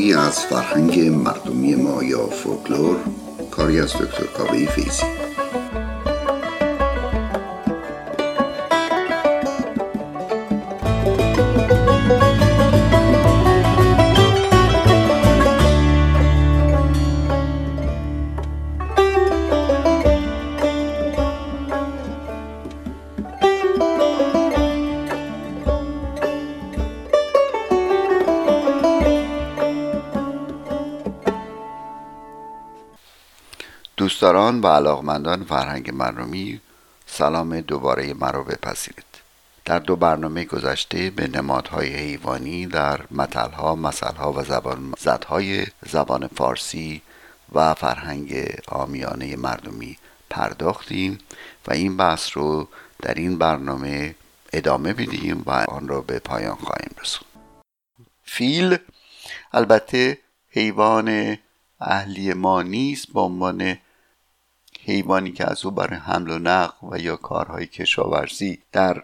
هایی از فرهنگ مردمی ما یا فولکلور کاری از دکتر کاوه فیزی دوستداران و علاقمندان فرهنگ مردمی سلام دوباره مرا بپذیرید. در دو برنامه گذشته به نمادهای حیوانی در متلها، مسلها و زبان زدهای زبان فارسی و فرهنگ آمیانه مردمی پرداختیم و این بحث رو در این برنامه ادامه بدیم و آن را به پایان خواهیم رسوند. فیل البته حیوان اهلی ما نیست به عنوان حیوانی که از او برای حمل و نقل و یا کارهای کشاورزی در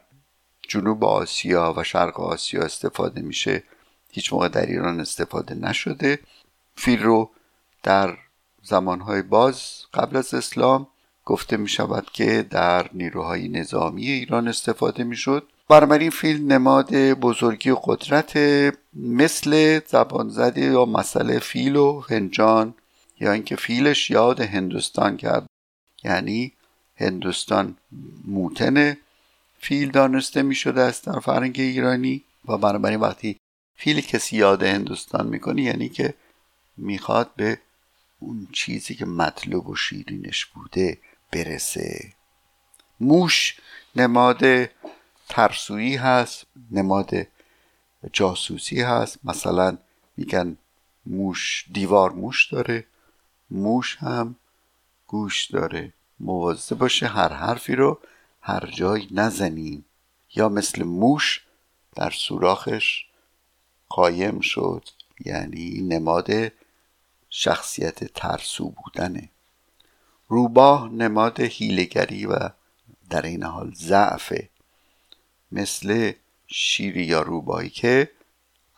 جنوب آسیا و شرق آسیا استفاده میشه هیچ موقع در ایران استفاده نشده. فیل رو در زمانهای باز قبل از اسلام گفته می شود که در نیروهای نظامی ایران استفاده می شد بنابراین فیل نماد بزرگی و قدرت مثل زبان زده یا مسئله فیل و فنجان یا اینکه فیلش یاد هندوستان کرد یعنی هندوستان موتن فیل دانسته می شده است در فرنگ ایرانی و بنابراین وقتی فیل کسی یاد هندوستان می‌کنه یعنی که می‌خواد به اون چیزی که مطلوب و شیرینش بوده برسه. موش نماد ترسویی هست نماد جاسوسی هست. مثلا میگن موش دیوار موش داره موش هم گوش داره. مواظب باشه هر حرفی رو هر جای نزنیم یا مثل موش در سوراخش قایم شد یعنی نماد شخصیت ترسو بودنه. روباه نماد هیلگری و در این حال ضعفه. مثل شیری یا روباهی که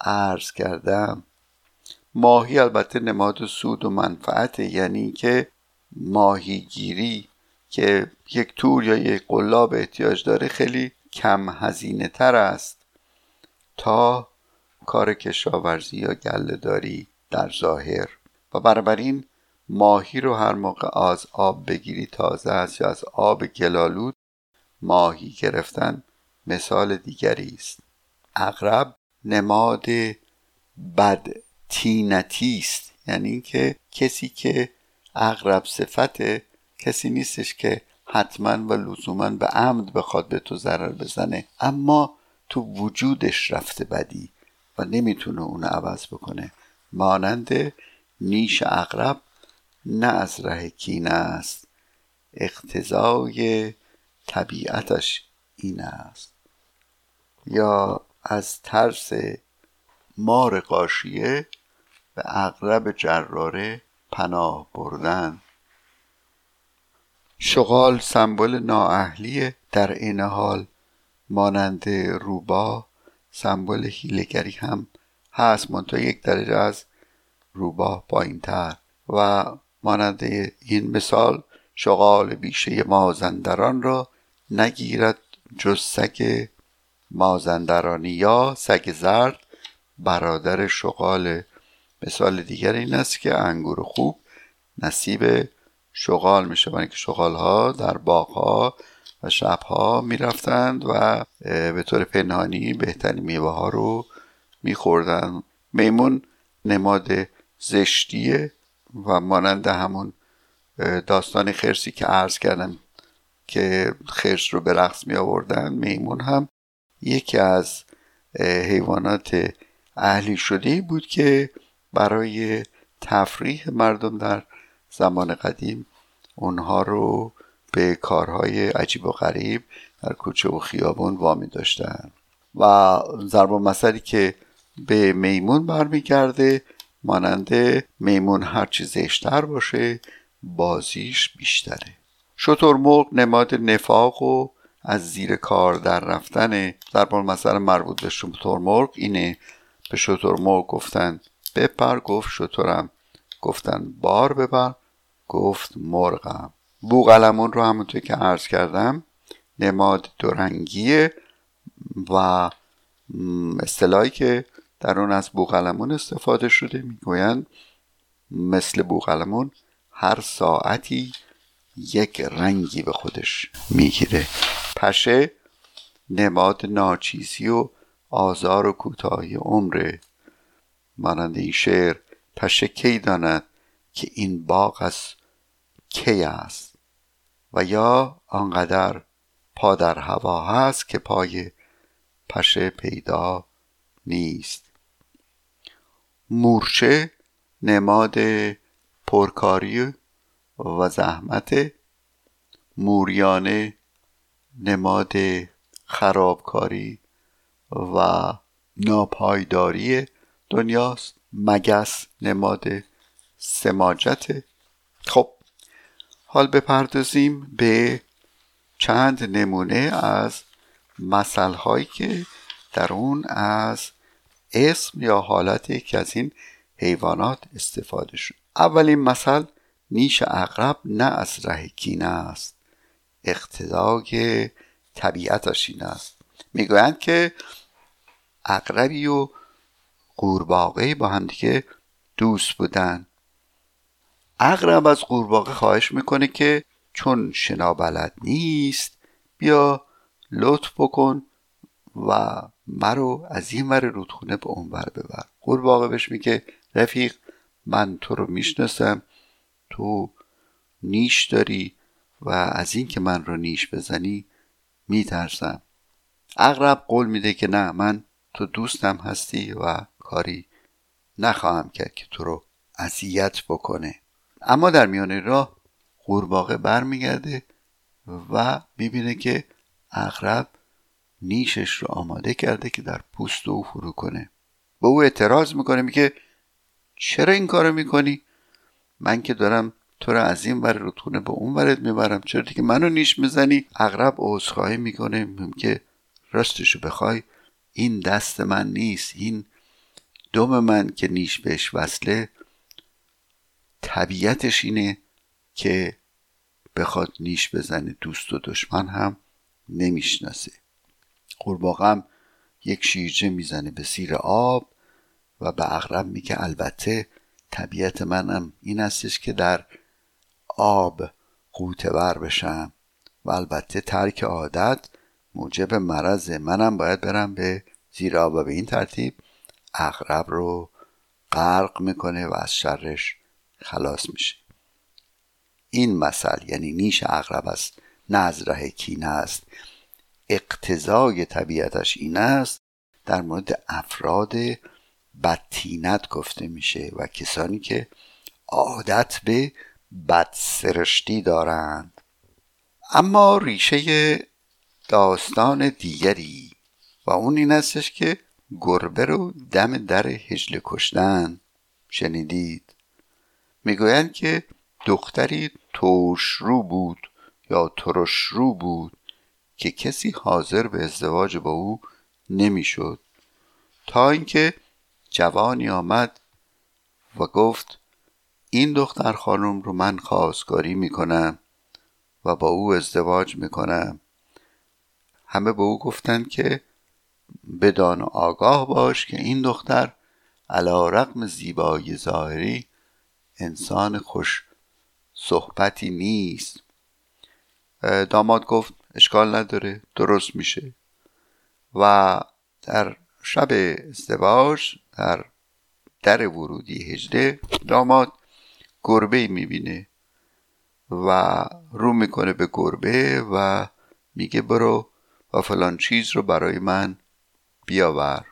عرض کردم ماهی البته نماد سود و منفعت یعنی که ماهیگیری که یک تور یا یک قلاب احتیاج داره خیلی کم هزینه تر است تا کار کشاورزی یا گلهداری در ظاهر. و بنابراین ماهی رو هر موقع از آب بگیری تازه است یا از آب گلالود ماهی گرفتن مثال دیگری است. اغرب نماد بد تینتی است یعنی که کسی که اغرب صفت کسی نیستش که حتما و لزوما به عمد بخواد به تو ضرر بزنه. اما تو وجودش رفته بدی و نمی‌تونه اون عوض بکنه. مانند نیش اغرب نه از ره کینه است. اقتضای طبیعتش این است. یا از ترس مار قاشیه به اغرب جراره پناه بردن. شغال سمبل نااهلیه در این حال مانند روبا سمبل هیلگری هم هست. منتها یک درجه از روبا تر و مانند این مثال شغال بیشه مازندران را نگیرد جز سگ مازندرانی یا سگ زرد. برادر شغال مثال دیگر این است که انگور خوب نصیب شغال میشه برای که شغال ها در باغ ها و شب ها می‌رفتند و به طور پنهانی بهترین میوه ها رو میخوردن. میمون نماد زشتیه و مانند همون داستان خرسی که عرض کردم که خرس رو به رقص می آوردن میمون هم یکی از حیوانات اهلی شده بود که برای تفریح مردم در زمان قدیم. اونها رو به کارهای عجیب و غریب در کوچه و خیابون وامی داشتن. و ضرب مسئله که به میمون برمیگرده مانند میمون هرچی زشتر باشه بازیش بیشتره. شطرمرغ نماد نفاق و از زیر کار در رفتن ضرب مثلا مربوط به شطرمرغ اینه. به شطرمرغ گفتن بپر گفت شطورم. گفتن بار ببر گفت مرغم. بوغلمون رو همونطور که عرض کردم نماد دورنگیه و اصطلاحی که در اون از بوغلمون استفاده شده. می‌گویند مثل بوغلمون هر ساعتی یک رنگی به خودش می‌گیره. پشه نماد ناچیزی و آزار و کوتاهی عمره مانند این شعر پشه کی داند که این باغ از کی است؟ و یا آنقدر پا در هوا هست که پای پشه پیدا نیست. مورچه نماد پرکاری و زحمت. موریانه نماد خرابکاری و ناپایداری. دنیاست. مگس نماد سماجت. خب حال بپردازیم به چند نمونه از مسئله هایی که در اون از اسم یا حالت یکی از این حیوانات استفاده شد. اولین مثل نیش اغرب نه از ره کینه است. اقتدای طبیعتش این است. می‌گویند که اقربی و قورباغه با همدیگه دوست بودن. اقرب از قورباغه خواهش می‌کنه که چون شنا بلد نیست بیا لطف بکن و مرو از این ور رودخونه به اون ور ببر. قورباغه بهش میگه رفیق من تو رو می‌شناسم تو نیش داری و از این که من رو نیش بزنی میترسم. اغرب قول میده که نه من تو دوستم هستی و کاری نخواهم کرد که تو رو اذیت بکنه. اما در میان راه قورباغه برمیگرده و می‌بینه که اغرب نیشش رو آماده کرده که در پوست او فرو کنه. به او اعتراض می‌کنه میگه چرا این کارو می‌کنی؟ من که دارم تو رو از این ور رودخونه به اون ورد می‌برم. چرا که منو نیش می‌زنی؟ اغرب عذرخواهی می‌کنه که راستشو بخوای این دست من نیست این دم من که نیش بهش وصله طبیعتش اینه که بخواد نیش بزنه دوست و دشمن هم نمی‌شناسه. قورباغه یک شیرجه می‌زنه به سیر آب و به اغرب میگه البته طبیعت منم این هستش که در آب قوتور بشم و البته ترک عادت موجب مرض منم باید برم به زیر آب و به این ترتیب. اغرب رو غرق می‌کنه و از شرش خلاص میشه. این مثل یعنی نیش اغرب است نه از ره کینه است. اقتضای طبیعتش این است در مورد افراد بدتینت گفته میشه و کسانی که عادت به بدسرشتی دارند. اما ریشه داستان دیگری و اون این استش که گربه رو دم در هجله کشتن. شنیدید؟ می‌گویند که دختری رو بود یا رو بود که کسی حاضر به ازدواج با او نمی‌شد. تا اینکه جوانی آمد و گفت این دختر خانم رو من خواستگاری می‌کنم و با او ازدواج می‌کنم. همه به او گفتند که بدان آگاه باش که این دختر علا رقم زیبایی ظاهری انسان خوش صحبتی نیست. داماد گفت اشکال نداره درست میشه. و در شب ازدواج در در ورودی هجده داماد گربه می‌بینه و رو می‌کنه به گربه و میگه برو و فلان چیز رو برای من بیاور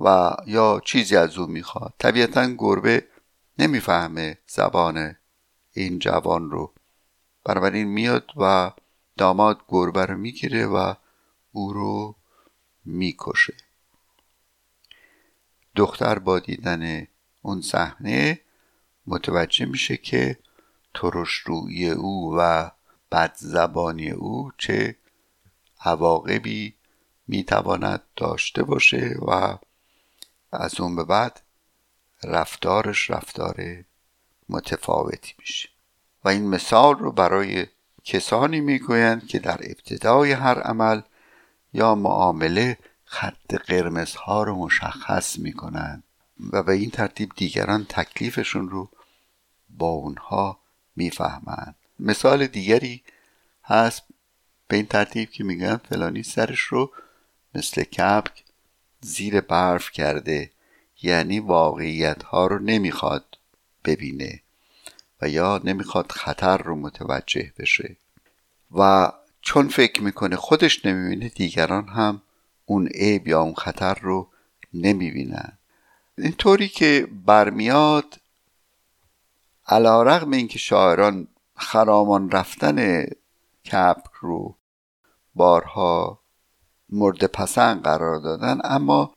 و یا چیزی از او می‌خواد. طبیعتا گربه نمی‌فهمه زبان این جوان رو. بنابراین میاد و داماد گربه رو می‌گیره و او رو می‌کشه. دختر با دیدن اون صحنه متوجه میشه که ترش روی او و بد زبانی او چه عواقبی می‌تواند داشته باشه و از اون به بعد رفتارش رفتار متفاوتی میشه. و این مثال رو برای کسانی می‌گویند که در ابتدای هر عمل یا معامله خط قرمزها رو مشخص می‌کنند و به این ترتیب دیگران تکلیفشون رو با اونها می‌فهمند. مثال دیگری هست به این ترتیب که میگن فلانی سرش رو مثل کپک زیر برف کرده یعنی واقعیت ها رو نمی‌خواد ببینه و یا نمی‌خواد خطر رو متوجه بشه. و چون فکر می‌کنه خودش نمی‌بینه دیگران هم اون عیب یا اون خطر رو نمی‌بینن. اینطوری که برمیاد علا رقم اینکه شاعران خرامان رفتن کپک رو بارها مورد پسند قرار دادن اما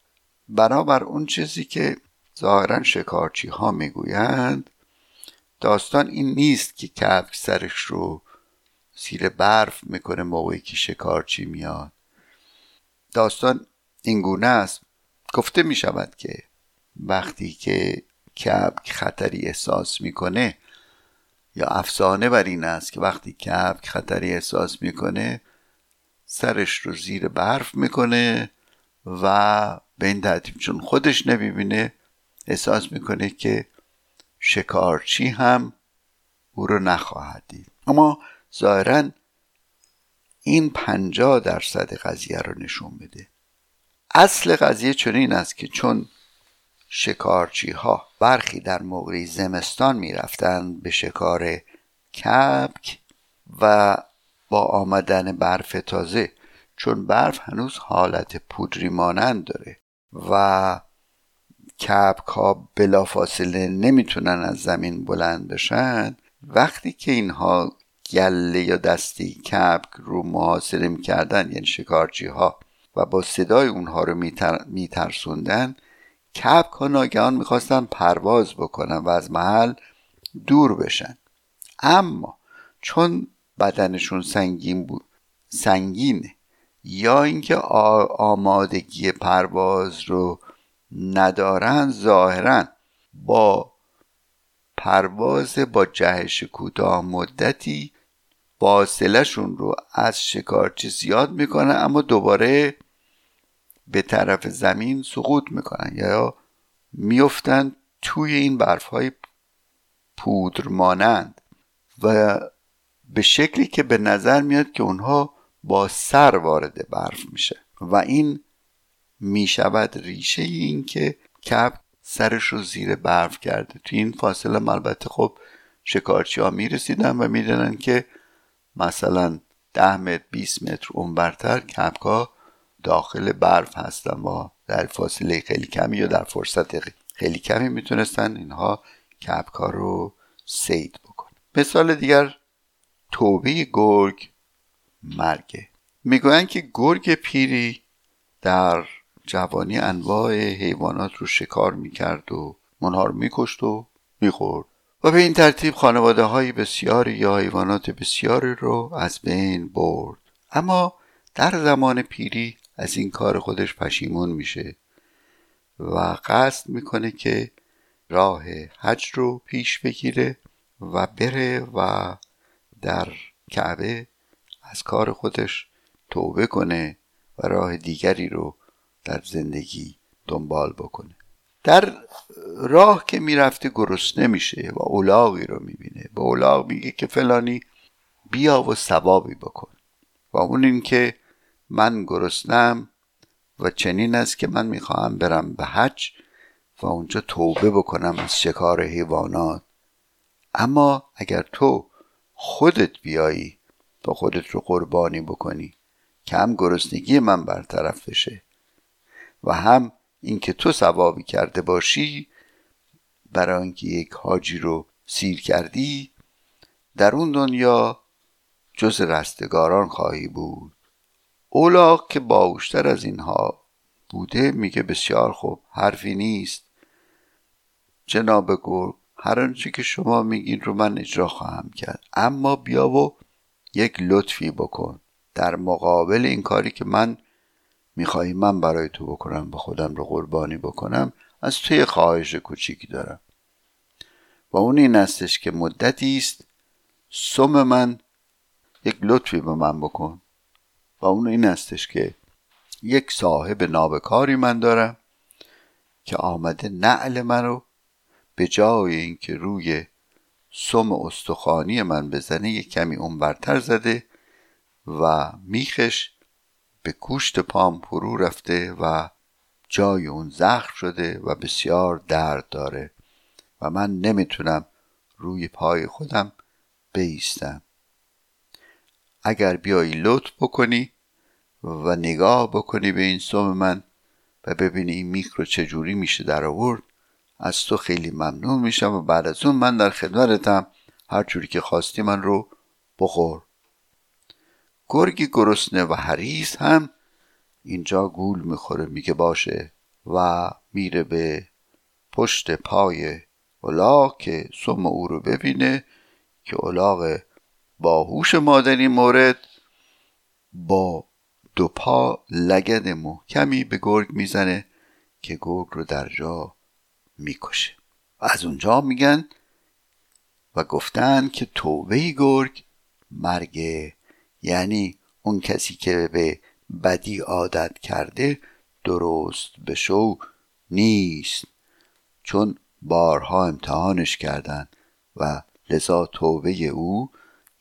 برابر اون چیزی که ظاهرا شکارچی ها می‌گویند داستان این نیست که کپک سرش رو زیر برف می‌کنه موقعی که شکارچی میاد. داستان این گونه است. گفته می شود که وقتی که کپک خطری احساس می‌کنه یا افسانه بر این است که وقتی کپک خطری احساس می‌کنه سرش رو زیر برف می‌کنه و به این ترتیب چون خودش نمی‌بینه احساس می‌کنه که شکارچی هم او رو نخواهد دید. اما ظاهرا این پنجاه درصد قضیه رو نشون بده اصل قضیه چنین است که چون شکارچی ها برخی در موقع زمستان می‌رفتند به شکار کپک و با آمدن برف تازه چون برف هنوز حالت پودری مانند داره و کپک ها بلافاصله نمی‌تونن از زمین بلند بشن. وقتی که اینها گله یا دستی کپک رو محاصره می‌کردن یعنی شکارچی ها و با صدای اونها رو میتر... میترسوندن کپک ها ناگهان می‌خواستن پرواز بکنن و از محل دور بشن. اما چون بدنشون سنگین بود. سنگینه یا اینکه آمادگی پرواز رو ندارن ظاهرا با پرواز با جهش کوتاه مدتی فاصلهشون رو از شکارچی زیاد می‌کنن اما دوباره به طرف زمین سقوط می‌کنن. یا میفتن توی این برف های پودر مانند و به شکلی که به نظر میاد که اونها با سر وارد برف میشه و این می‌شود ریشه این که کپ سرش رو زیر برف کرده. توی این فاصله البته خب شکارچی ها می‌رسیدن و می‌دونن که مثلا ده متر 20 متر اونورتر کپکا داخل برف هستن و در فاصله خیلی کمی یا در فرصت خیلی کمی می‌تونستن اینها کپکا رو سید بکنن. مثال دیگر توبه گرگ مرگه. می‌گویند که گرگ پیری در جوانی انواع حیوانات رو شکار می‌کرد و منها رو میکشت و می‌خورد. و به این ترتیب خانواده های بسیاری یا حیوانات بسیاری رو از بین برد. اما در زمان پیری از این کار خودش پشیمون میشه و قصد می‌کنه که راه حج رو پیش بگیره و بره و در کعبه از کار خودش توبه کنه و راه دیگری رو در زندگی دنبال بکنه. در راه که می‌رفته گرسنه میشه و اولاغی رو می‌بینه. به اولاغ میگه که فلانی بیا و ثوابی بکن. و اون این که من گرسنم و چنین است که من می‌خواهم برم به حج و اونجا توبه بکنم از شکار حیوانات. اما اگر تو خودت بیایی و خودت رو قربانی بکنی. که هم گرسنگی من برطرف بشه. و هم اینکه تو ثوابی کرده باشی برای اینکه یک حاجی رو سیر کردی در اون دنیا جز رستگاران خواهی بود. اولاق که باوشتر از اینها بوده میگه بسیار خوب حرفی نیست. جناب گرگ هر آنچه که شما میگین رو من اجرا خواهم کرد. اما بیا و یک لطفی بکن. در مقابل این کاری که من میخوایی من برای تو بکنم به خودم رو قربانی بکنم از توی خواهش کوچیکی دارم. و اون این استش که مدتی است سم من یک لطفی به من بکن. و اون این استش که یک صاحب نابکاری من دارم که آمده نعل من رو به جای اینکه روی سم استخوانی من بزنه یک کمی اون برتر زده و میخش به گوشت پام فرو رفته و جای اون زخم شده و بسیار درد داره و من نمی‌تونم روی پای خودم بیستم. اگر بیایی لطف بکنی و نگاه بکنی به این سوم من و ببینی این میکرو چجوری میشه در آورد از تو خیلی ممنون میشم و بعد از اون من در خدمتم هر جوری که خواستی من رو بخور. گرگی گرسنه و حریص هم اینجا گول می‌خوره میگه باشه و میره به پشت پای الاغ که سم او رو ببینه که الاغ باهوش مادری مورد با دو پا لگد محکمی به گرگ می‌زنه که گرگ رو در جا می‌کشه. و از اونجا میگن و گفتن که توبه گرگ مرگ یعنی اون کسی که به بدی عادت کرده درست بشو نیست. چون بارها امتحانش کردند و لذا توبه او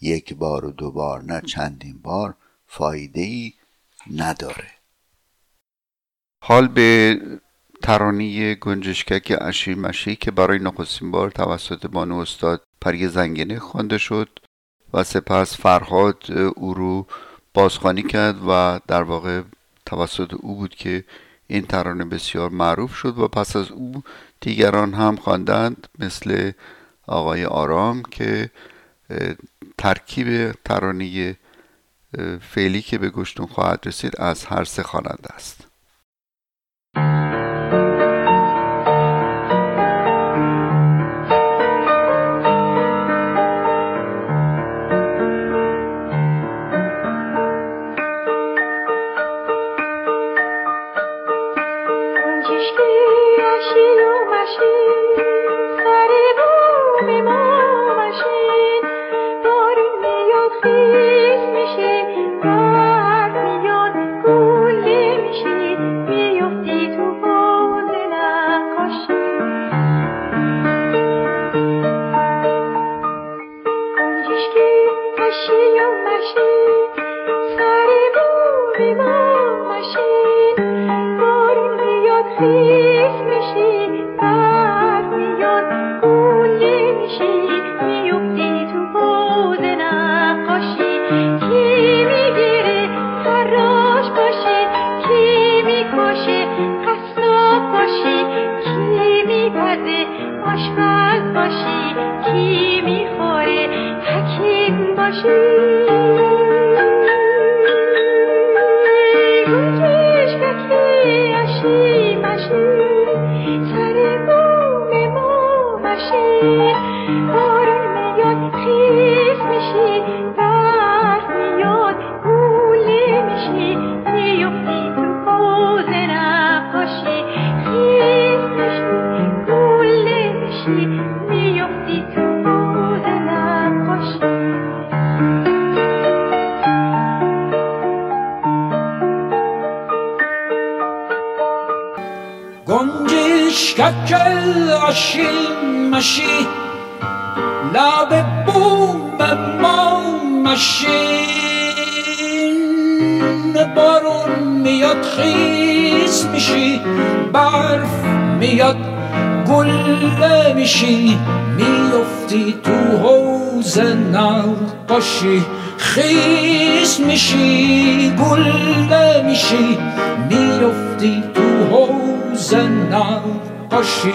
یک بار و دو بار نه چندین بار فایده ای نداره. حال به ترانی گنجشکک اشیر مشی که برای نخستین بار توسط بانو استاد پری زنگنه خوانده شد و سپس فرهاد او رو بازخوانی کرد و در واقع توسط او بود که این ترانه بسیار معروف شد و پس از او دیگران هم خواندند مثل آقای آرام که ترکیب ترانه فعلی که به گشتون خواهد رسید از هر سه خواننده است. مشی لب بوم ما مشین بارون میاد خیز میشی. برف میاد گله میشی. میفتی تو حوز نقاشی. خیز میشی گله میشی. میفتی تو حوز نقاشی.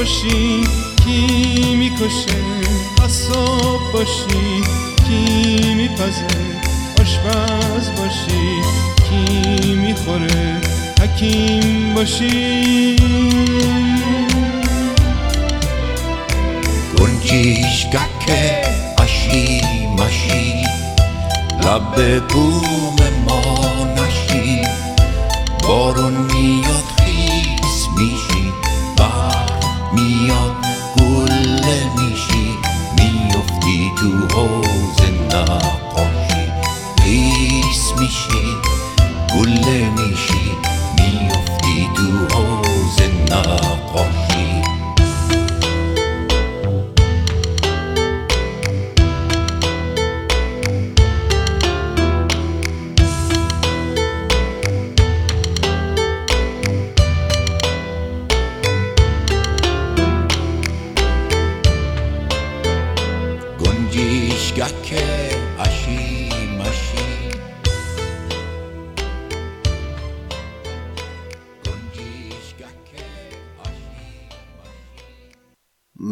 باشی کی می‌کشه؟ قصاب باشی کی میپزه؟ آشپز باشی کی می‌خوره؟ حکیم باشی. گنجیش گکه اشی مشی لب بوم ما نشی بارون میاد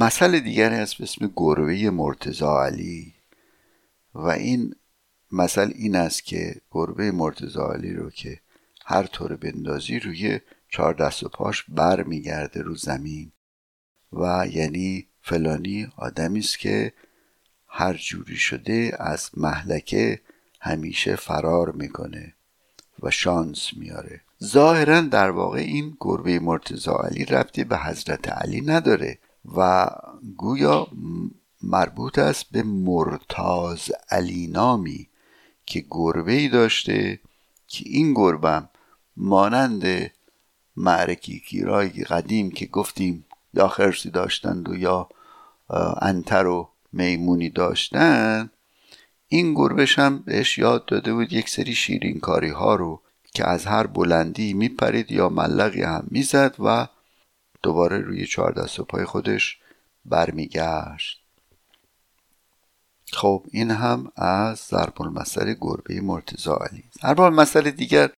مثل دیگری هست به اسم گربه مرتزا علی. و این مثل این است که گربه مرتزا علی رو که هر طور بندازی روی چهار دست و پاش بر میگرده رو زمین. و یعنی فلانی آدمی است که هر جوری شده از محلکه همیشه فرار می‌کنه و شانس میاره ظاهرا در واقع این گربه مرتضا علی ربطی به حضرت علی نداره. و گویا مربوط است به مرتاز علی نامی که گربه ای داشته که این گربم مانند معرکی کیرای قدیم که گفتیم یا خرسی داشتند و یا انتر و میمونی داشتن این گربش هم بهش یاد داده بود یک سری شیرین کاری ها رو که از هر بلندی میپرید یا ملقی هم می‌زد و دوباره روی چهار دست و پای خودش برمیگشت. خب این هم از ضرب المثل گربه مرتضا علی. ضرب المثل دیگر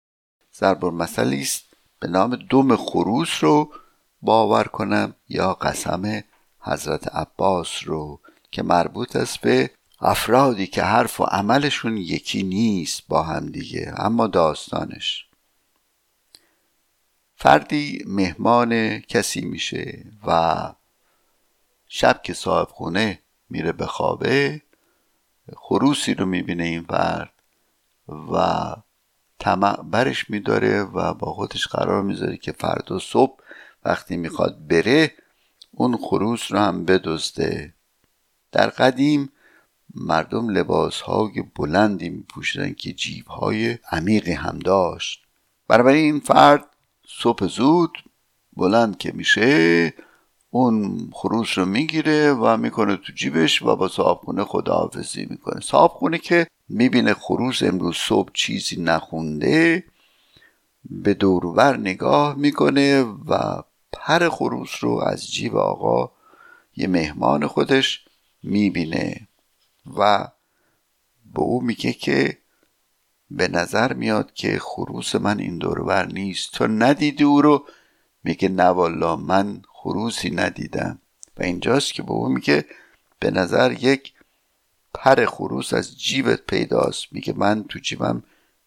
ضرب المثلی است به نام دم خروس رو باور کنم یا قسم حضرت عباس رو که مربوط است به افرادی که حرف و عملشون یکی نیست با هم دیگه اما داستانش. فردی مهمان کسی میشه و شب که صاحب خونه میره به خوابه خروسی رو می‌بینه این فرد و طمع برش میداره و با خودش قرار می‌ذاره که فردا صبح وقتی می‌خواد بره اون خروس رو هم بدزده. در قدیم مردم لباس های بلندی می پوشیدن که جیب های عمیقی هم داشت. بنابراین این فرد صبح زود بلند که میشه اون خروس رو می‌گیره و می‌کنه تو جیبش و با صاحبخونه خداحافظی می‌کنه. صاحبخونه که می‌بینه خروس امروز صبح چیزی نخونده به دورور نگاه می‌کنه و پر خروس رو از جیب آقا یه مهمان خودش می‌بینه و به او میگه که به نظر میاد که خروس من این دورور نیست. تو ندیدی او رو؟ میگه نه والا من خروسی ندیدم. و اینجاست که او میگه به نظر یک پر خروس از جیبت پیداست. میگه من تو جیبم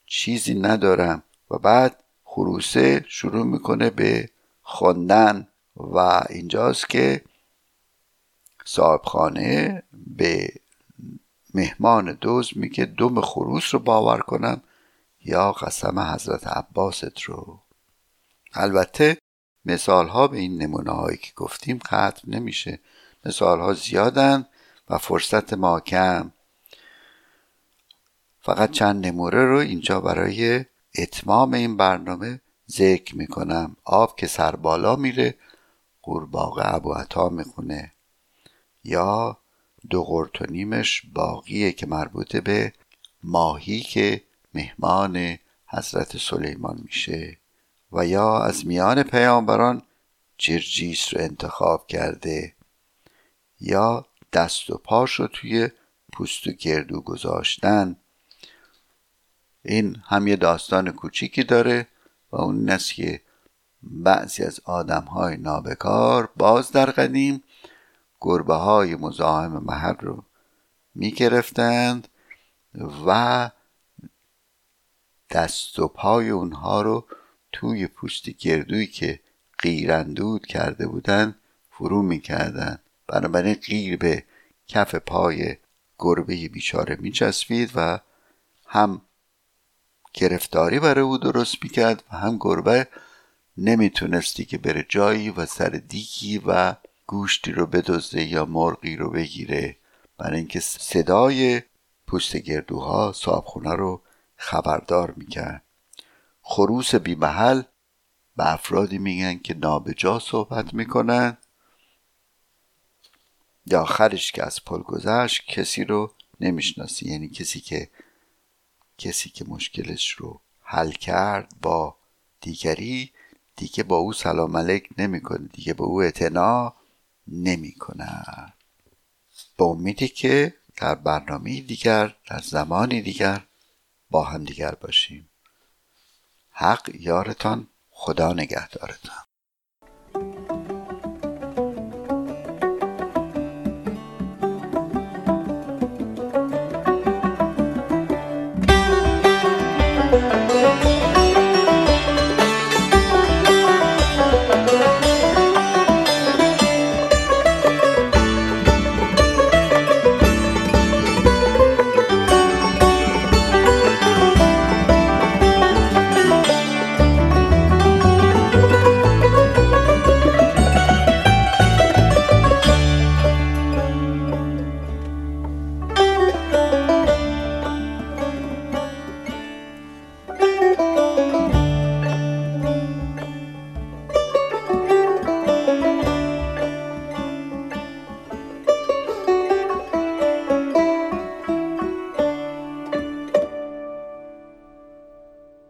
چیزی ندارم. و بعد خروسه شروع می‌کنه به خواندن. و اینجاست که صاحبخانه به مهمان دوز میگه دم خروس رو باور کنم یا قسم حضرت عباست رو. البته مثال ها به این نمونه هایی که گفتیم ختم نمیشه. مثال ها زیادن و فرصت ما کم. فقط چند نمونه رو اینجا برای اتمام این برنامه ذکر می‌کنم. آب که سر بالا میره قورباغه ابو عطا می‌خونه. یا دو قرت و نیمش باقیه که مربوطه به ماهی که مهمان حضرت سلیمان میشه و یا از میان پیامبران جرجیس رو انتخاب کرده یا دست و پاش رو توی پوست و گردو گذاشتن. این هم یه داستان کوچیکی داره و اون این است که بعضی از آدم های نابکار باز در قدیم گربه های مزاحم محل رو می گرفتند و دست و پای اونها رو توی پوست گردویی که قیرندود کرده بودن فرو می‌کردن بنابراین قیر به کف پای گربه بیچاره میچسبید و هم گرفتاری برای او درست می‌کرد و هم گربه نمی‌تونستی که بره جایی و سر دیکی و گوشتی رو بدزده یا مرغی رو بگیره برای اینکه صدای پوست گردوها صابخونه رو خبردار می‌کرد. خروس بی محل به افرادی میگن که نابجا صحبت می‌کنن. یا آخرش که از پل گذشت کسی رو نمی‌شناسی یعنی کسی که کسی که مشکلش رو حل کرد با دیگری دیگه با او سلام علیک نمی‌کنه دیگه با او اعتنا نمی‌کنه با امیدی که در برنامه دیگر در زمانی دیگر با هم دیگر باشیم. حق یارتان خدا نگهدارتان.